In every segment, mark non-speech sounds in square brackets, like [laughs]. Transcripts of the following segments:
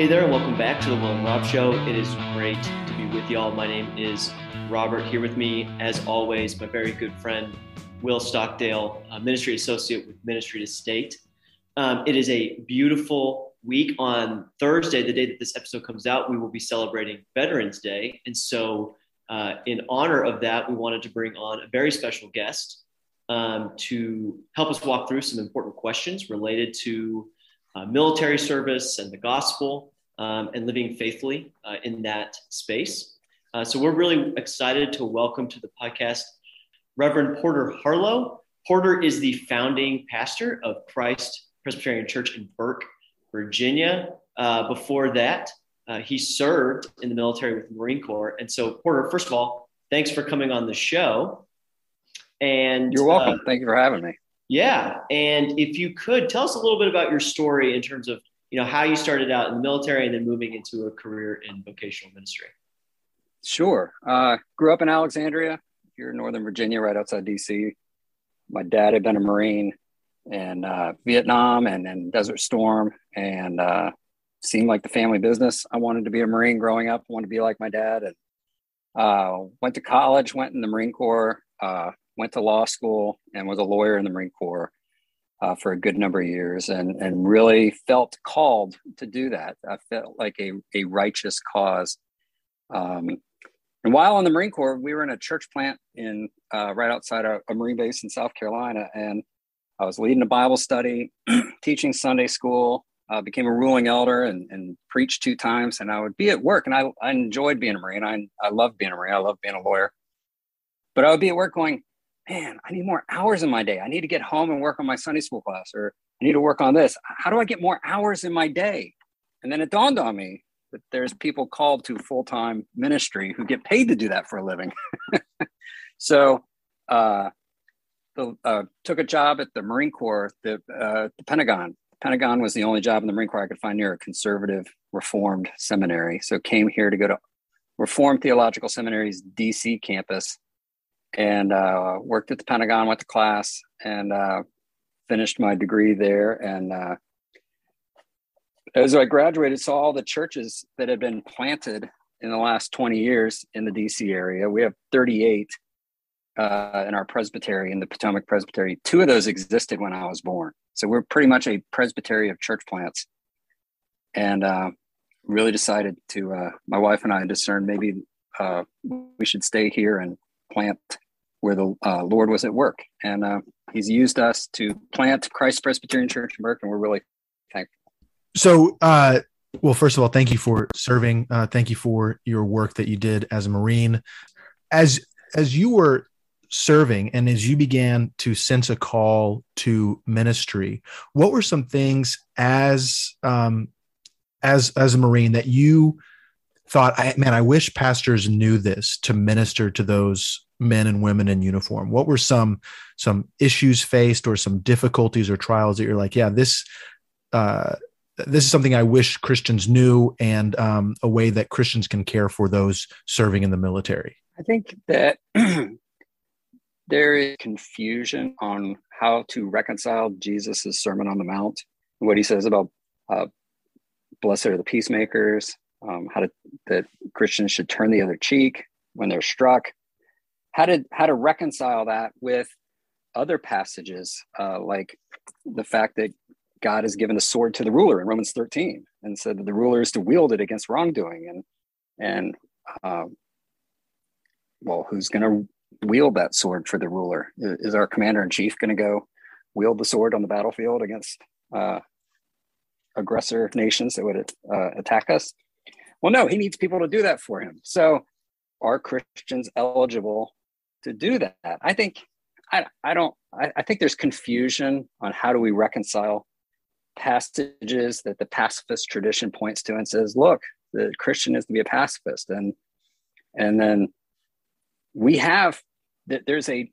Hey there, and welcome back to the Will and Rob Show. It is great to be with y'all. My name is Robert. Here with me, as always, my very good friend Will Stockdale, Ministry Associate with Ministry to State. Um, it is a beautiful week. On Thursday, the day that this episode comes out, we will be celebrating Veterans Day, and so uh, in honor of that, we wanted to bring on a very special guest um, to help us walk through some important questions related to uh, military service and the gospel um, and living faithfully uh, in that space. Uh, so we're really excited to welcome to the podcast Reverend Porter Harlow. Porter is the founding pastor of Christ Presbyterian Church in Burke, Virginia. Uh, before that, uh, he served in the military with the Marine Corps. And so, Porter, first of all, thanks for coming on the show. And you're welcome. Uh, Thank you for having me. Yeah, and if you could tell us a little bit about your story in terms of you know how you started out in the military and then moving into a career in vocational ministry. Sure. Uh, grew up in Alexandria, here in Northern Virginia, right outside DC. My dad had been a Marine in uh, Vietnam and in Desert Storm, and uh, seemed like the family business. I wanted to be a Marine growing up. I wanted to be like my dad, and uh, went to college, went in the Marine Corps, uh, went to law school and was a lawyer in the Marine Corps uh, for a good number of years and, and really felt called to do that. I felt like a, a righteous cause. Um, and while in the Marine Corps, we were in a church plant in uh, right outside a, a, Marine base in South Carolina. And I was leading a Bible study, [clears throat] teaching Sunday school, uh, became a ruling elder and, and preached two times. And I would be at work and I, I enjoyed being a Marine. I, I love being a Marine. I love being a lawyer. But I would be at work going, man, I need more hours in my day. I need to get home and work on my Sunday school class, or I need to work on this. How do I get more hours in my day? And then it dawned on me that there's people called to full time ministry who get paid to do that for a living. [laughs] so, uh, the, uh, took a job at the Marine Corps, the, uh, the Pentagon. The Pentagon was the only job in the Marine Corps I could find near a conservative Reformed seminary. So came here to go to Reformed Theological Seminary's DC campus and uh, worked at the Pentagon, with the class, and uh, finished my degree there. And uh, as I graduated, saw all the churches that had been planted in the last 20 years in the DC area. We have 38 uh, in our presbytery, in the Potomac Presbytery. Two of those existed when I was born. So we're pretty much a presbytery of church plants. And uh, really decided to, uh, my wife and I discerned maybe we should stay here and plant where the uh, Lord was at work. And uh, He's used us to plant Christ Presbyterian Church in Burke, and we're really thankful. So, uh, well, first of all, thank you for serving. Uh, thank you for your work that you did as a Marine. As as you were serving and as you began to sense a call to ministry, what were some things as um, as as a Marine that you thought, I, man, I wish pastors knew this to minister to those men and women in uniform. What were some some issues faced, or some difficulties or trials that you're like, yeah, this uh, this is something I wish Christians knew, and um, a way that Christians can care for those serving in the military. I think that [clears throat] there is confusion on how to reconcile Jesus' Sermon on the Mount, what he says about uh, blessed are the peacemakers, um, how to that Christians should turn the other cheek when they're struck. How to how to reconcile that with other passages uh, like the fact that God has given a sword to the ruler in Romans 13 and said that the ruler is to wield it against wrongdoing and and uh, well, who's going to wield that sword for the ruler? Is our commander in chief going to go wield the sword on the battlefield against uh, aggressor nations that would uh, attack us? Well, no, he needs people to do that for him. So are Christians eligible to do that? I think I, I don't I, I think there's confusion on how do we reconcile passages that the pacifist tradition points to and says, look, the Christian is to be a pacifist. And and then we have that there's a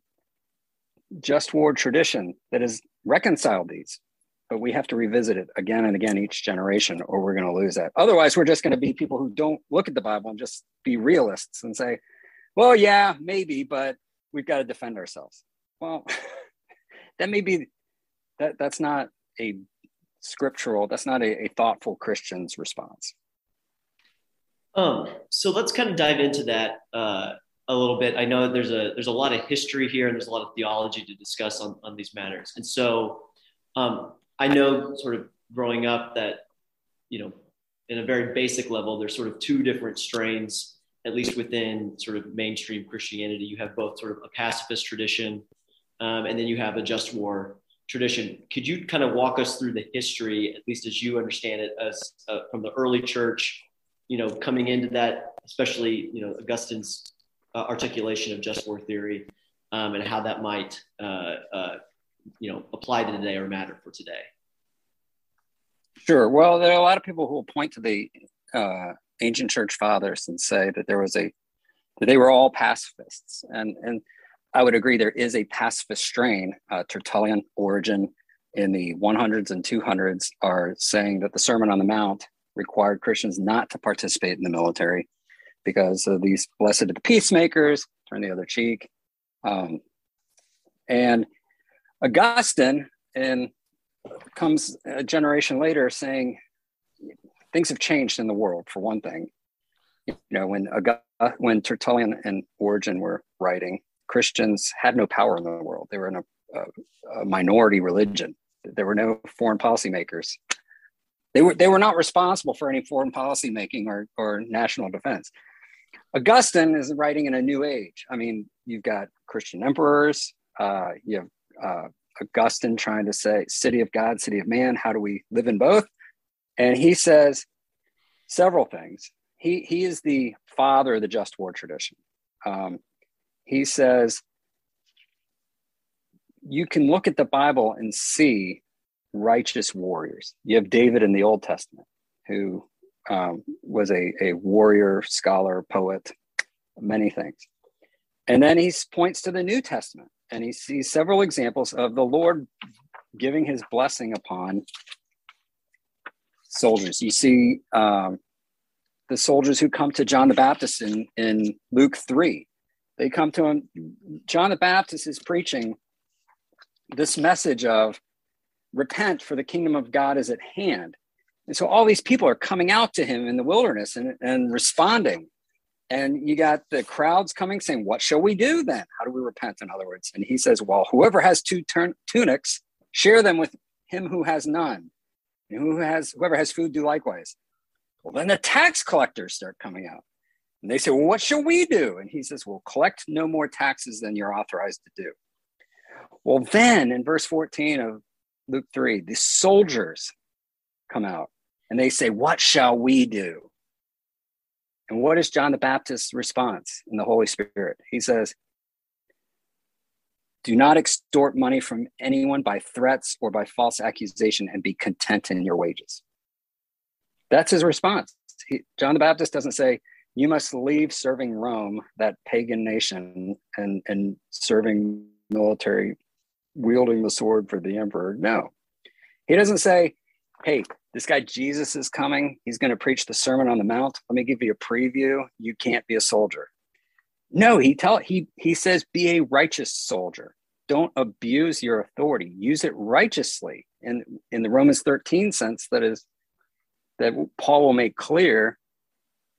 just war tradition that has reconciled these but we have to revisit it again and again each generation or we're going to lose that otherwise we're just going to be people who don't look at the bible and just be realists and say well yeah maybe but we've got to defend ourselves well [laughs] that may be that that's not a scriptural. That's not a, a thoughtful Christian's response. Um, so let's kind of dive into that uh, a little bit. I know there's a there's a lot of history here and there's a lot of theology to discuss on, on these matters. And so um, I know sort of growing up that you know in a very basic level there's sort of two different strains at least within sort of mainstream Christianity. You have both sort of a pacifist tradition um, and then you have a just war tradition. Could you kind of walk us through the history, at least as you understand it, as uh, from the early church, you know, coming into that, especially you know Augustine's uh, articulation of just war theory, um, and how that might uh, uh, you know apply to today or matter for today. Sure. Well, there are a lot of people who will point to the uh, ancient church fathers and say that there was a that they were all pacifists, and and I would agree there is a pacifist strain. Uh, Tertullian, Origen, in the 100s and 200s are saying that the Sermon on the Mount required Christians not to participate in the military because of these blessed peacemakers, turn the other cheek. Um, and Augustine and comes a generation later saying things have changed in the world for one thing. You know, when when Tertullian and Origen were writing, Christians had no power in the world. They were in a, a, a minority religion. There were no foreign policy makers. They were they were not responsible for any foreign policy making or or national defense. Augustine is writing in a new age. I mean, you've got Christian emperors. Uh, you have uh, Augustine trying to say, "City of God, city of man." How do we live in both? And he says several things. He he is the father of the just war tradition. Um, he says you can look at the Bible and see righteous warriors. You have David in the Old Testament, who um, was a, a warrior, scholar, poet, many things. And then he points to the New Testament and he sees several examples of the Lord giving his blessing upon soldiers. You see um, the soldiers who come to John the Baptist in, in Luke 3 they come to him. John the Baptist is preaching this message of repent, for the kingdom of God is at hand. And so all these people are coming out to him in the wilderness and, and responding. And you got the crowds coming saying, What shall we do then? How do we repent, in other words? And he says, Well, whoever has two tunics, share them with him who has none. And who has whoever has food, do likewise. Well, then the tax collectors start coming out. And they say, Well, what shall we do? And he says, Well, collect no more taxes than you're authorized to do. Well, then in verse 14 of Luke 3, the soldiers come out and they say, What shall we do? And what is John the Baptist's response in the Holy Spirit? He says, Do not extort money from anyone by threats or by false accusation and be content in your wages. That's his response. He, John the Baptist doesn't say, you must leave serving Rome, that pagan nation, and, and serving military, wielding the sword for the emperor. No. He doesn't say, hey, this guy Jesus is coming. He's going to preach the Sermon on the Mount. Let me give you a preview. You can't be a soldier. No, he tell he he says be a righteous soldier. Don't abuse your authority. Use it righteously. In in the Romans 13 sense that is that Paul will make clear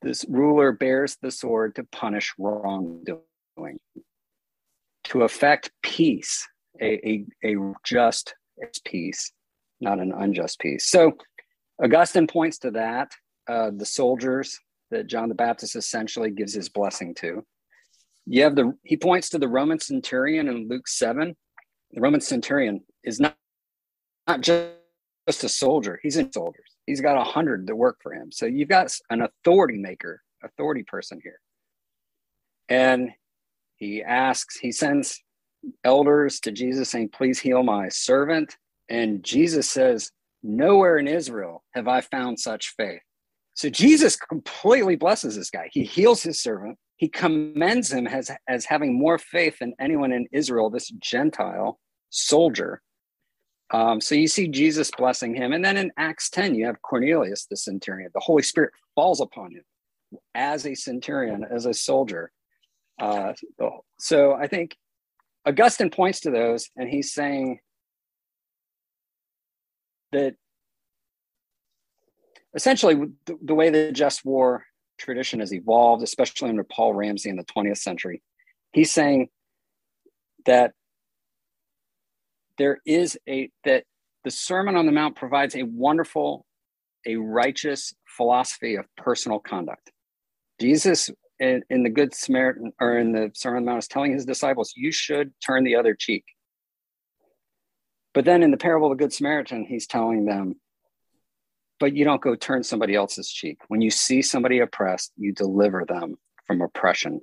this ruler bears the sword to punish wrongdoing, to effect peace, a, a, a just peace, not an unjust peace. So Augustine points to that. Uh, the soldiers that John the Baptist essentially gives his blessing to. You have the he points to the Roman centurion in Luke 7. The Roman centurion is not, not just, a soldier, he's in soldiers he's got a hundred that work for him. So you've got an authority maker, authority person here. And he asks, he sends elders to Jesus saying, Please heal my servant. And Jesus says, Nowhere in Israel have I found such faith. So Jesus completely blesses this guy. He heals his servant. He commends him as, as having more faith than anyone in Israel, this Gentile soldier. Um, so you see Jesus blessing him. And then in Acts 10, you have Cornelius, the centurion. The Holy Spirit falls upon him as a centurion, as a soldier. Uh, so I think Augustine points to those and he's saying that essentially the, the way the just war tradition has evolved, especially under Paul Ramsey in the 20th century, he's saying that there is a that the Sermon on the Mount provides a wonderful, a righteous philosophy of personal conduct. Jesus in, in the Good Samaritan or in the Sermon on the Mount is telling his disciples, you should turn the other cheek. But then in the parable of the Good Samaritan, he's telling them, but you don't go turn somebody else's cheek. When you see somebody oppressed, you deliver them from oppression.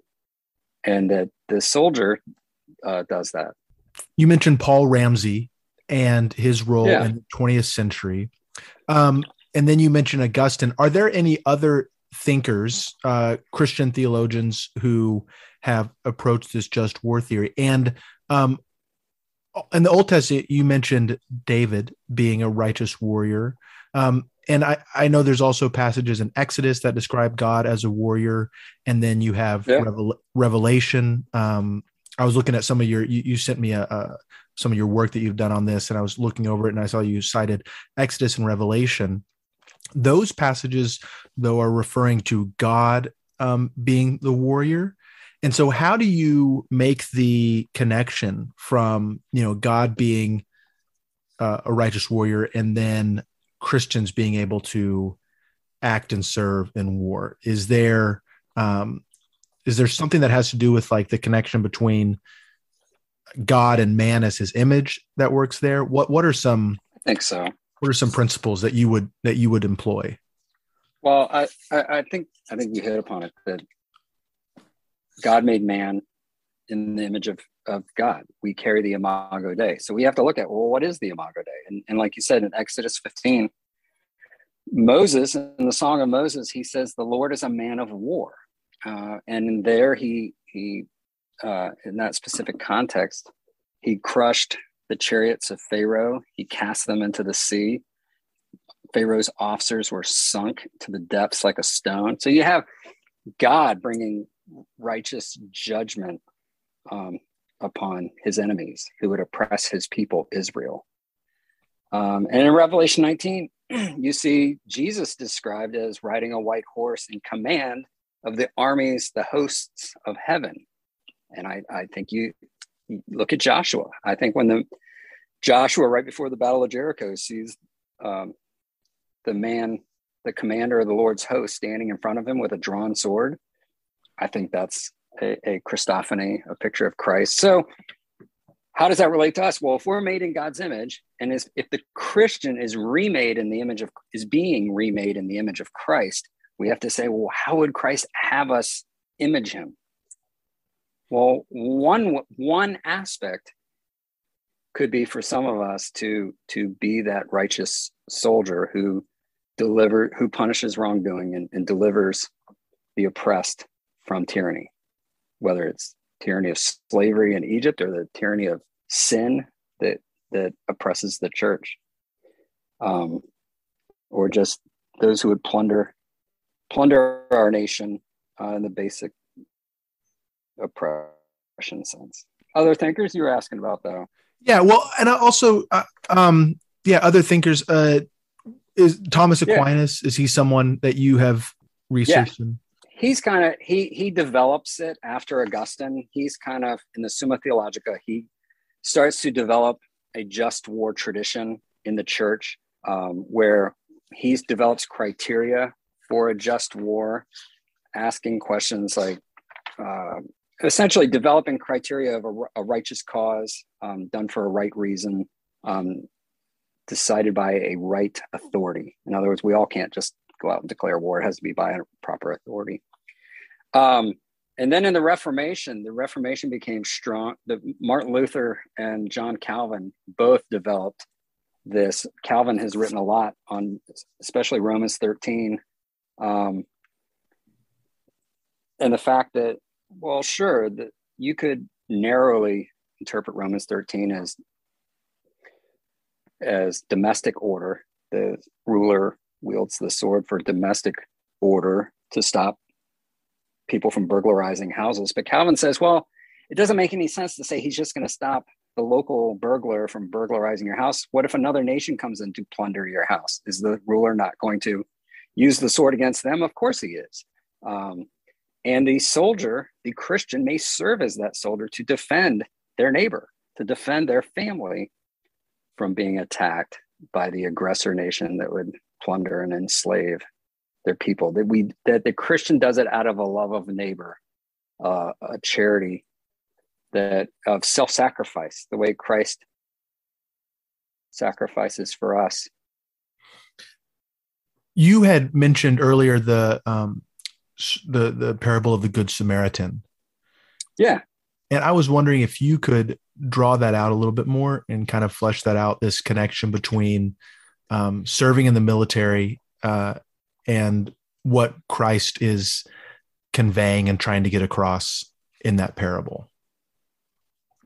And that the soldier uh, does that. You mentioned Paul Ramsey and his role yeah. in the 20th century. Um, and then you mentioned Augustine. Are there any other thinkers, uh, Christian theologians who have approached this just war theory? And um, in the Old Testament, you mentioned David being a righteous warrior. Um, and I, I know there's also passages in Exodus that describe God as a warrior. And then you have yeah. Revel- Revelation. Um, I was looking at some of your, you, you sent me a, a, some of your work that you've done on this, and I was looking over it and I saw you cited Exodus and Revelation. Those passages, though, are referring to God um, being the warrior. And so, how do you make the connection from you know God being uh, a righteous warrior and then Christians being able to act and serve in war? Is there um, is there something that has to do with like the connection between God and man as his image that works there? What what are some I think so. What are some principles that you would that you would employ? Well, I, I, I think I think you hit upon it that God made man in the image of, of God. We carry the Imago Dei. So we have to look at, well, what is the Imago Dei? And, and like you said in Exodus 15, Moses, in the Song of Moses, he says, the Lord is a man of war. Uh, and there he, he uh, in that specific context, he crushed the chariots of Pharaoh, he cast them into the sea. Pharaoh's officers were sunk to the depths like a stone. So you have God bringing righteous judgment um, upon his enemies who would oppress his people, Israel. Um, and in Revelation 19, [clears throat] you see Jesus described as riding a white horse in command of the armies, the hosts of heaven. And I, I think you, look at Joshua. I think when the Joshua, right before the Battle of Jericho, sees um, the man, the commander of the Lord's host, standing in front of him with a drawn sword. I think that's a, a Christophany, a picture of Christ. So, how does that relate to us? Well, if we're made in God's image, and is, if the Christian is remade in the image of is being remade in the image of Christ, we have to say, well, how would Christ have us image him? Well, one one aspect could be for some of us to to be that righteous soldier who deliver who punishes wrongdoing and, and delivers the oppressed from tyranny whether it's tyranny of slavery in Egypt or the tyranny of sin that that oppresses the church, um, or just those who would plunder plunder our nation uh, in the basic oppression sense. Other thinkers you were asking about, though. Yeah, well, and also, uh, um, yeah, other thinkers. Uh, is Thomas Aquinas? Yeah. Is he someone that you have researched? Yeah. He's kind of he he develops it after Augustine. He's kind of in the Summa Theologica. He starts to develop a just war tradition in the church, um, where he develops criteria for a just war, asking questions like uh, essentially developing criteria of a, a righteous cause um, done for a right reason, um, decided by a right authority. In other words, we all can't just go out and declare war. It has to be by a proper authority. Um, and then in the Reformation, the Reformation became strong. The Martin Luther and John Calvin both developed this. Calvin has written a lot on, especially Romans 13, um, and the fact that, well, sure, that you could narrowly interpret Romans 13 as as domestic order. The ruler wields the sword for domestic order to stop people from burglarizing houses. But Calvin says, well, it doesn't make any sense to say he's just going to stop the local burglar from burglarizing your house. What if another nation comes in to plunder your house? Is the ruler not going to use the sword against them? Of course he is. Um, and the soldier, the Christian, may serve as that soldier to defend their neighbor, to defend their family from being attacked by the aggressor nation that would plunder and enslave their people. That we that the Christian does it out of a love of neighbor, uh, a charity that of self-sacrifice, the way Christ sacrifices for us. You had mentioned earlier the um, the the parable of the Good Samaritan. Yeah, and I was wondering if you could draw that out a little bit more and kind of flesh that out. This connection between um, serving in the military uh, and what Christ is conveying and trying to get across in that parable.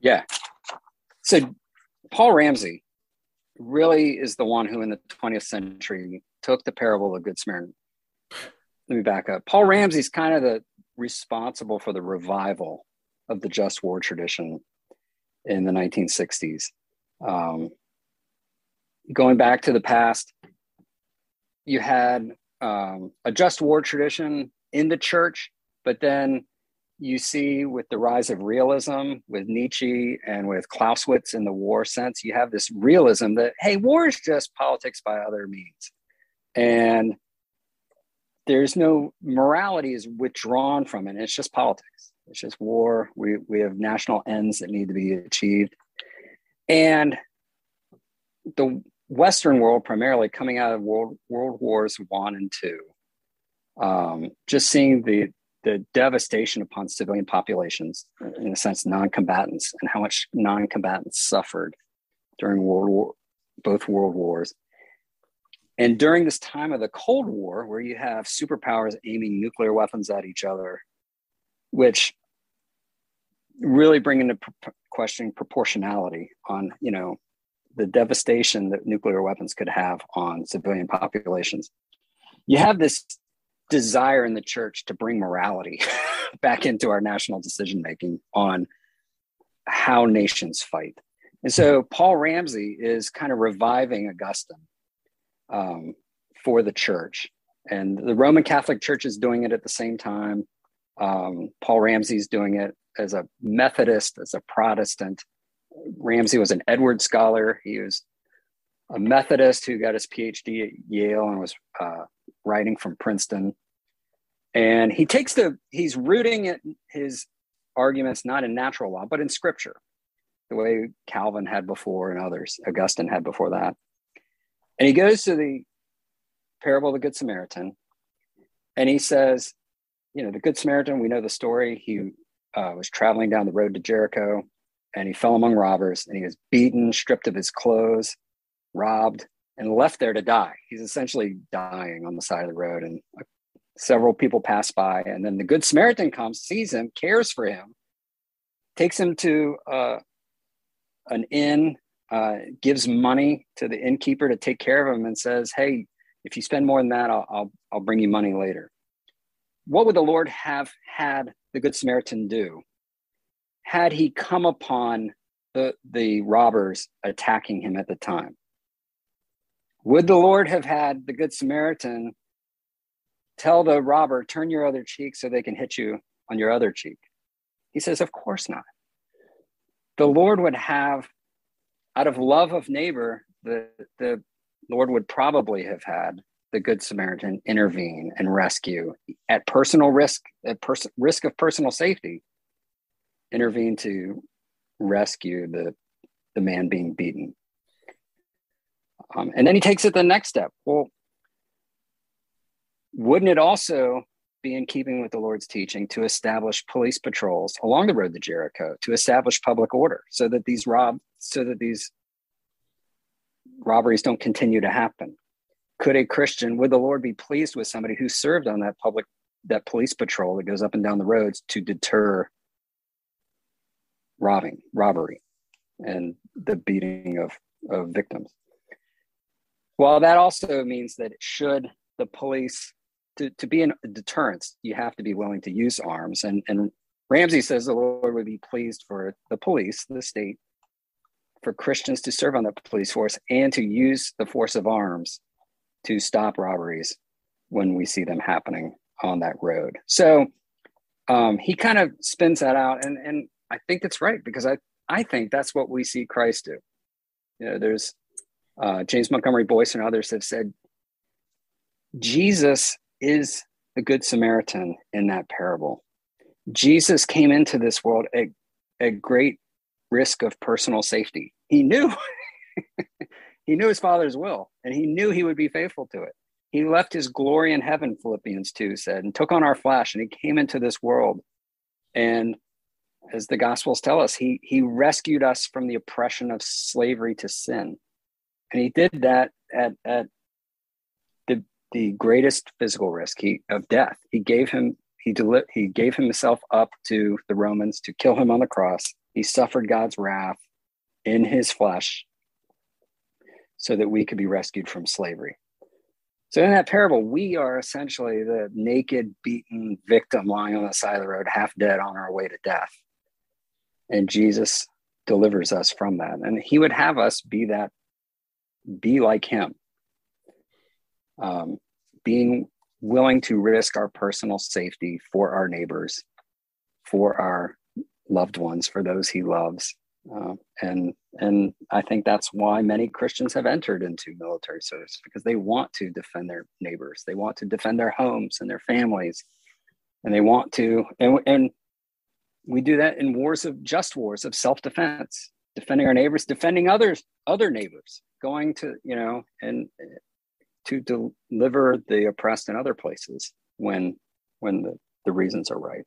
Yeah. So Paul Ramsey really is the one who in the 20th century took the parable of the Good Samaritan. Let me back up. Paul Ramsey's kind of the responsible for the revival of the just war tradition in the 1960s. Um, going back to the past, you had um, a just war tradition in the church, but then you see with the rise of realism with Nietzsche and with Clausewitz in the war sense, you have this realism that, hey, war is just politics by other means. And there's no morality is withdrawn from it. It's just politics. It's just war. We, we have national ends that need to be achieved. And the Western world, primarily coming out of World, World Wars One and Two, um, just seeing the the devastation upon civilian populations, in a sense, non-combatants, and how much non-combatants suffered during World War, both World Wars. And during this time of the Cold War, where you have superpowers aiming nuclear weapons at each other, which really bring into question proportionality on, you know, the devastation that nuclear weapons could have on civilian populations. You have this desire in the church to bring morality [laughs] back into our national decision making on how nations fight. And so Paul Ramsey is kind of reviving Augustine um, for the church. And the Roman Catholic Church is doing it at the same time. Um, Paul Ramsey's doing it as a Methodist, as a Protestant. Ramsey was an Edward scholar. He was a Methodist who got his PhD at Yale and was uh, writing from Princeton. And he takes the, he's rooting his arguments not in natural law, but in scripture, the way Calvin had before and others, Augustine had before that. And he goes to the parable of the Good Samaritan and he says, you know, the Good Samaritan, we know the story. He uh, was traveling down the road to Jericho and he fell among robbers and he was beaten, stripped of his clothes, robbed, and left there to die. He's essentially dying on the side of the road. And several people pass by. And then the Good Samaritan comes, sees him, cares for him, takes him to uh, an inn, uh, gives money to the innkeeper to take care of him, and says, Hey, if you spend more than that, I'll, I'll, I'll bring you money later. What would the Lord have had the Good Samaritan do? Had he come upon the, the robbers attacking him at the time? Would the Lord have had the Good Samaritan tell the robber, turn your other cheek so they can hit you on your other cheek? He says, Of course not. The Lord would have, out of love of neighbor, the, the Lord would probably have had the Good Samaritan intervene and rescue at personal risk, at pers- risk of personal safety, intervene to rescue the, the man being beaten. Um, and then he takes it the next step. Well, wouldn't it also be in keeping with the Lord's teaching to establish police patrols along the road to Jericho to establish public order so that these rob so that these robberies don't continue to happen? could a Christian, would the Lord be pleased with somebody who served on that public, that police patrol that goes up and down the roads to deter robbing, robbery, and the beating of, of victims? Well, that also means that should the police, to, to be a deterrence, you have to be willing to use arms. And, and Ramsey says the Lord would be pleased for the police, the state, for Christians to serve on the police force and to use the force of arms to stop robberies when we see them happening on that road. So um, he kind of spins that out, and and I think it's right because I I think that's what we see Christ do. You know, there's uh, James Montgomery Boice and others have said Jesus is the Good Samaritan in that parable. Jesus came into this world at, at great risk of personal safety. He knew [laughs] he knew his father's will and he knew he would be faithful to it. He left his glory in heaven, Philippians 2 said, and took on our flesh and he came into this world. And as the gospels tell us, he he rescued us from the oppression of slavery to sin. And he did that at, at the the greatest physical risk he, of death. He gave him he deli- he gave himself up to the Romans to kill him on the cross. He suffered God's wrath in his flesh so that we could be rescued from slavery. So in that parable, we are essentially the naked, beaten victim lying on the side of the road, half dead on our way to death. And Jesus delivers us from that. And he would have us be that, be like him. Um, being willing to risk our personal safety for our neighbors, for our loved ones, for those he loves. Uh, and and I think that's why many Christians have entered into military service because they want to defend their neighbors, they want to defend their homes and their families, and they want to and and we do that in wars of just wars of self-defense, defending our neighbors, defending others, other neighbors, going to you know and to deliver the oppressed in other places when when the, the reasons are right.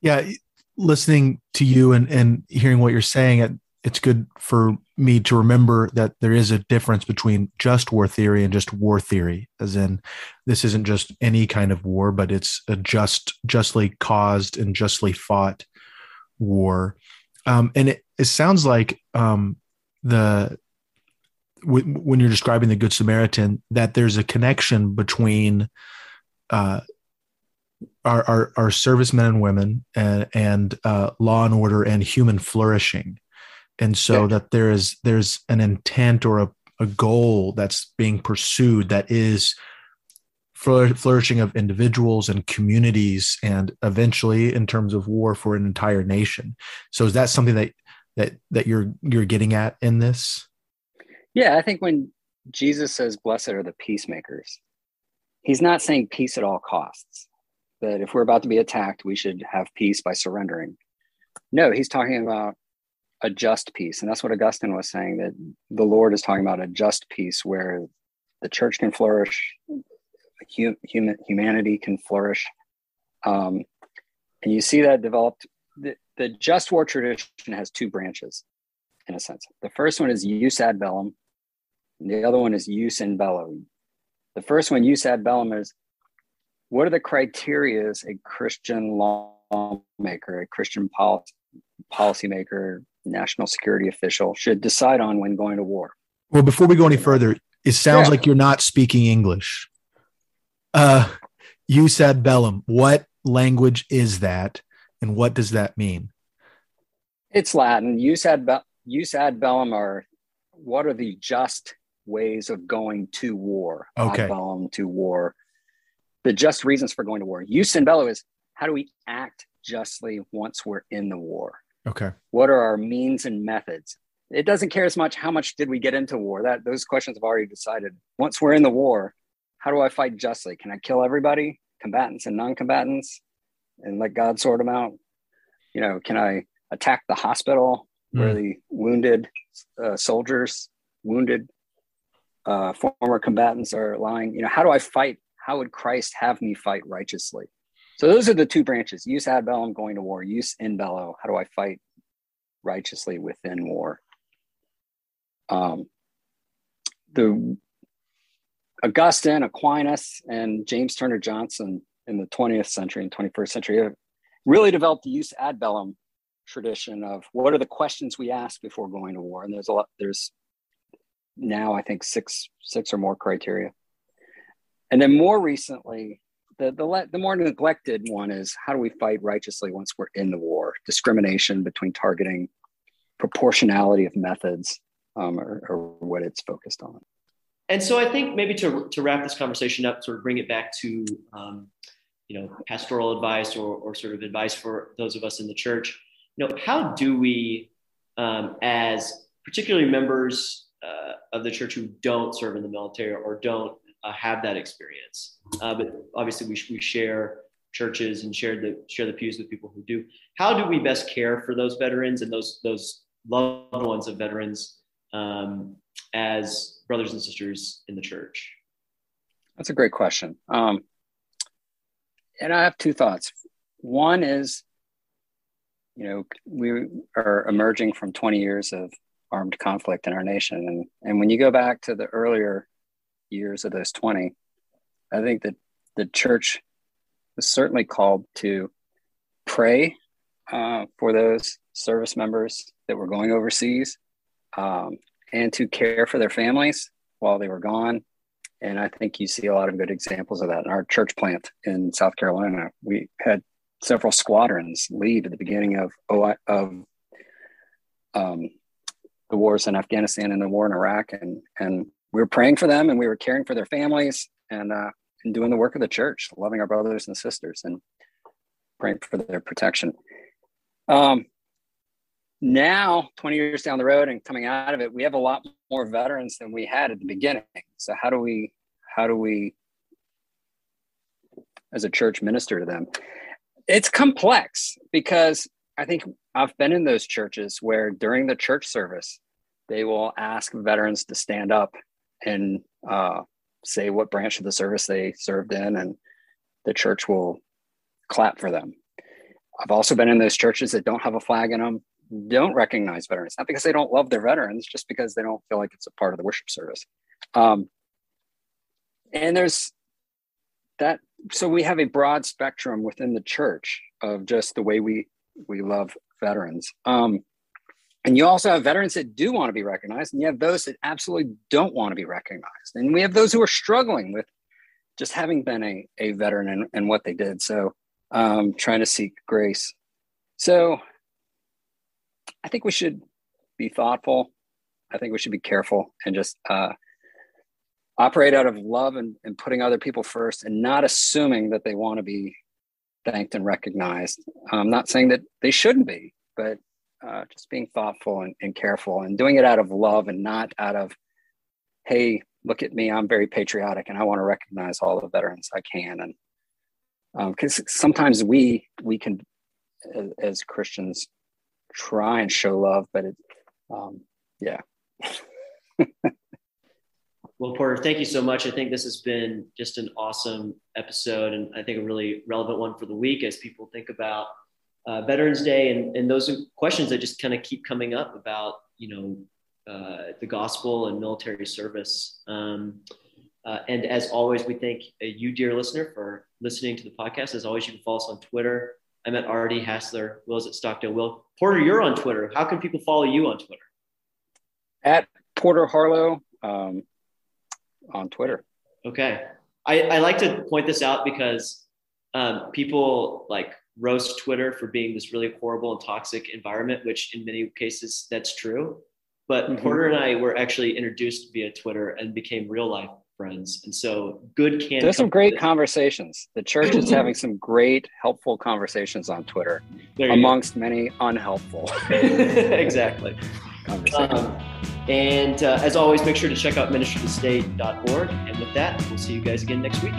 Yeah, listening to you and, and hearing what you're saying, it, it's good for me to remember that there is a difference between just war theory and just war theory, as in this isn't just any kind of war, but it's a just, justly caused and justly fought war. Um, and it, it sounds like um, the w- when you're describing the Good Samaritan that there's a connection between uh, our, our, our servicemen and women and, and uh, law and order and human flourishing and so yeah. that there is there's an intent or a, a goal that's being pursued that is flourishing of individuals and communities and eventually in terms of war for an entire nation so is that something that that that you're you're getting at in this yeah i think when jesus says blessed are the peacemakers he's not saying peace at all costs that if we're about to be attacked, we should have peace by surrendering. No, he's talking about a just peace. And that's what Augustine was saying that the Lord is talking about a just peace where the church can flourish, human, humanity can flourish. Um, and you see that developed. The, the just war tradition has two branches, in a sense. The first one is jus ad bellum, and the other one is jus in bello. The first one, jus ad bellum, is what are the criteria a Christian lawmaker, a Christian policy policymaker, national security official should decide on when going to war? Well, before we go any further, it sounds yeah. like you're not speaking English. Uh, jus ad bellum. What language is that, and what does that mean? It's Latin. Jus ad, be- jus ad bellum are what are the just ways of going to war? Okay. Ad bellum to war the just reasons for going to war. Jus in bello is how do we act justly once we're in the war? Okay. What are our means and methods? It doesn't care as much how much did we get into war. That those questions have already decided. Once we're in the war, how do I fight justly? Can I kill everybody, combatants and non-combatants, and let God sort them out? You know, can I attack the hospital mm. where the wounded uh, soldiers, wounded uh, former combatants are lying? You know, how do I fight how would Christ have me fight righteously? So those are the two branches. jus ad bellum, going to war. jus in bello. How do I fight righteously within war? Um, the Augustine, Aquinas, and James Turner Johnson in the 20th century and 21st century really developed the jus ad bellum tradition of what are the questions we ask before going to war. And there's a lot. There's now I think six six or more criteria. And then more recently, the, the, the more neglected one is how do we fight righteously once we're in the war? Discrimination between targeting, proportionality of methods, um, or, or what it's focused on. and so I think maybe to, to wrap this conversation up, sort of bring it back to, um, you know, pastoral advice or, or sort of advice for those of us in the church, you know, how do we, um, as particularly members uh, of the church who don't serve in the military or don't uh, have that experience, uh, but obviously we, we share churches and share the share the pews with people who do. How do we best care for those veterans and those those loved ones of veterans um, as brothers and sisters in the church? That's a great question. Um, and I have two thoughts. One is, you know, we are emerging from 20 years of armed conflict in our nation. And, and when you go back to the earlier years of those 20, I think that the church was certainly called to pray uh, for those service members that were going overseas um, and to care for their families while they were gone. And I think you see a lot of good examples of that in our church plant in South Carolina. We had several squadrons leave at the beginning of of um, the wars in Afghanistan and the war in Iraq, and and we were praying for them and we were caring for their families and uh, and doing the work of the church, loving our brothers and sisters, and praying for their protection. Um, now 20 years down the road and coming out of it we have a lot more veterans than we had at the beginning so how do we how do we as a church minister to them it's complex because i think i've been in those churches where during the church service they will ask veterans to stand up and uh, say what branch of the service they served in and the church will clap for them i've also been in those churches that don't have a flag in them don't recognize veterans, not because they don't love their veterans, just because they don't feel like it's a part of the worship service. Um, and there's that. So we have a broad spectrum within the church of just the way we we love veterans. Um, and you also have veterans that do want to be recognized, and you have those that absolutely don't want to be recognized. And we have those who are struggling with just having been a, a veteran and, and what they did. So um, trying to seek grace. So I think we should be thoughtful. I think we should be careful and just uh, operate out of love and, and putting other people first and not assuming that they want to be thanked and recognized. I'm not saying that they shouldn't be, but uh, just being thoughtful and, and, careful and doing it out of love and not out of, hey, look at me, I'm very patriotic and I want to recognize all the veterans I can. And because um, sometimes we we can, as, as Christians, try and show love, but it, um, yeah. [laughs] well, Porter, thank you so much. I think this has been just an awesome episode, and I think a really relevant one for the week as people think about uh, Veterans Day and, and those questions that just kind of keep coming up about, you know, uh, the gospel and military service. Um, uh, and as always, we thank you, dear listener, for listening to the podcast. As always, you can follow us on Twitter I'm at RD Hassler. Will's at Stockdale. Will Porter, you're on Twitter. How can people follow you on Twitter? At Porter Harlow um, on Twitter. Okay. I, I like to point this out because um, people like roast Twitter for being this really horrible and toxic environment, which in many cases that's true. But mm-hmm. Porter and I were actually introduced via Twitter and became real life friends. And so good can There's some great conversations. The church is [clears throat] having some great, helpful conversations on Twitter, amongst go. many unhelpful. [laughs] exactly. Um, and uh, as always, make sure to check out ministrytostate.org. And with that, we'll see you guys again next week.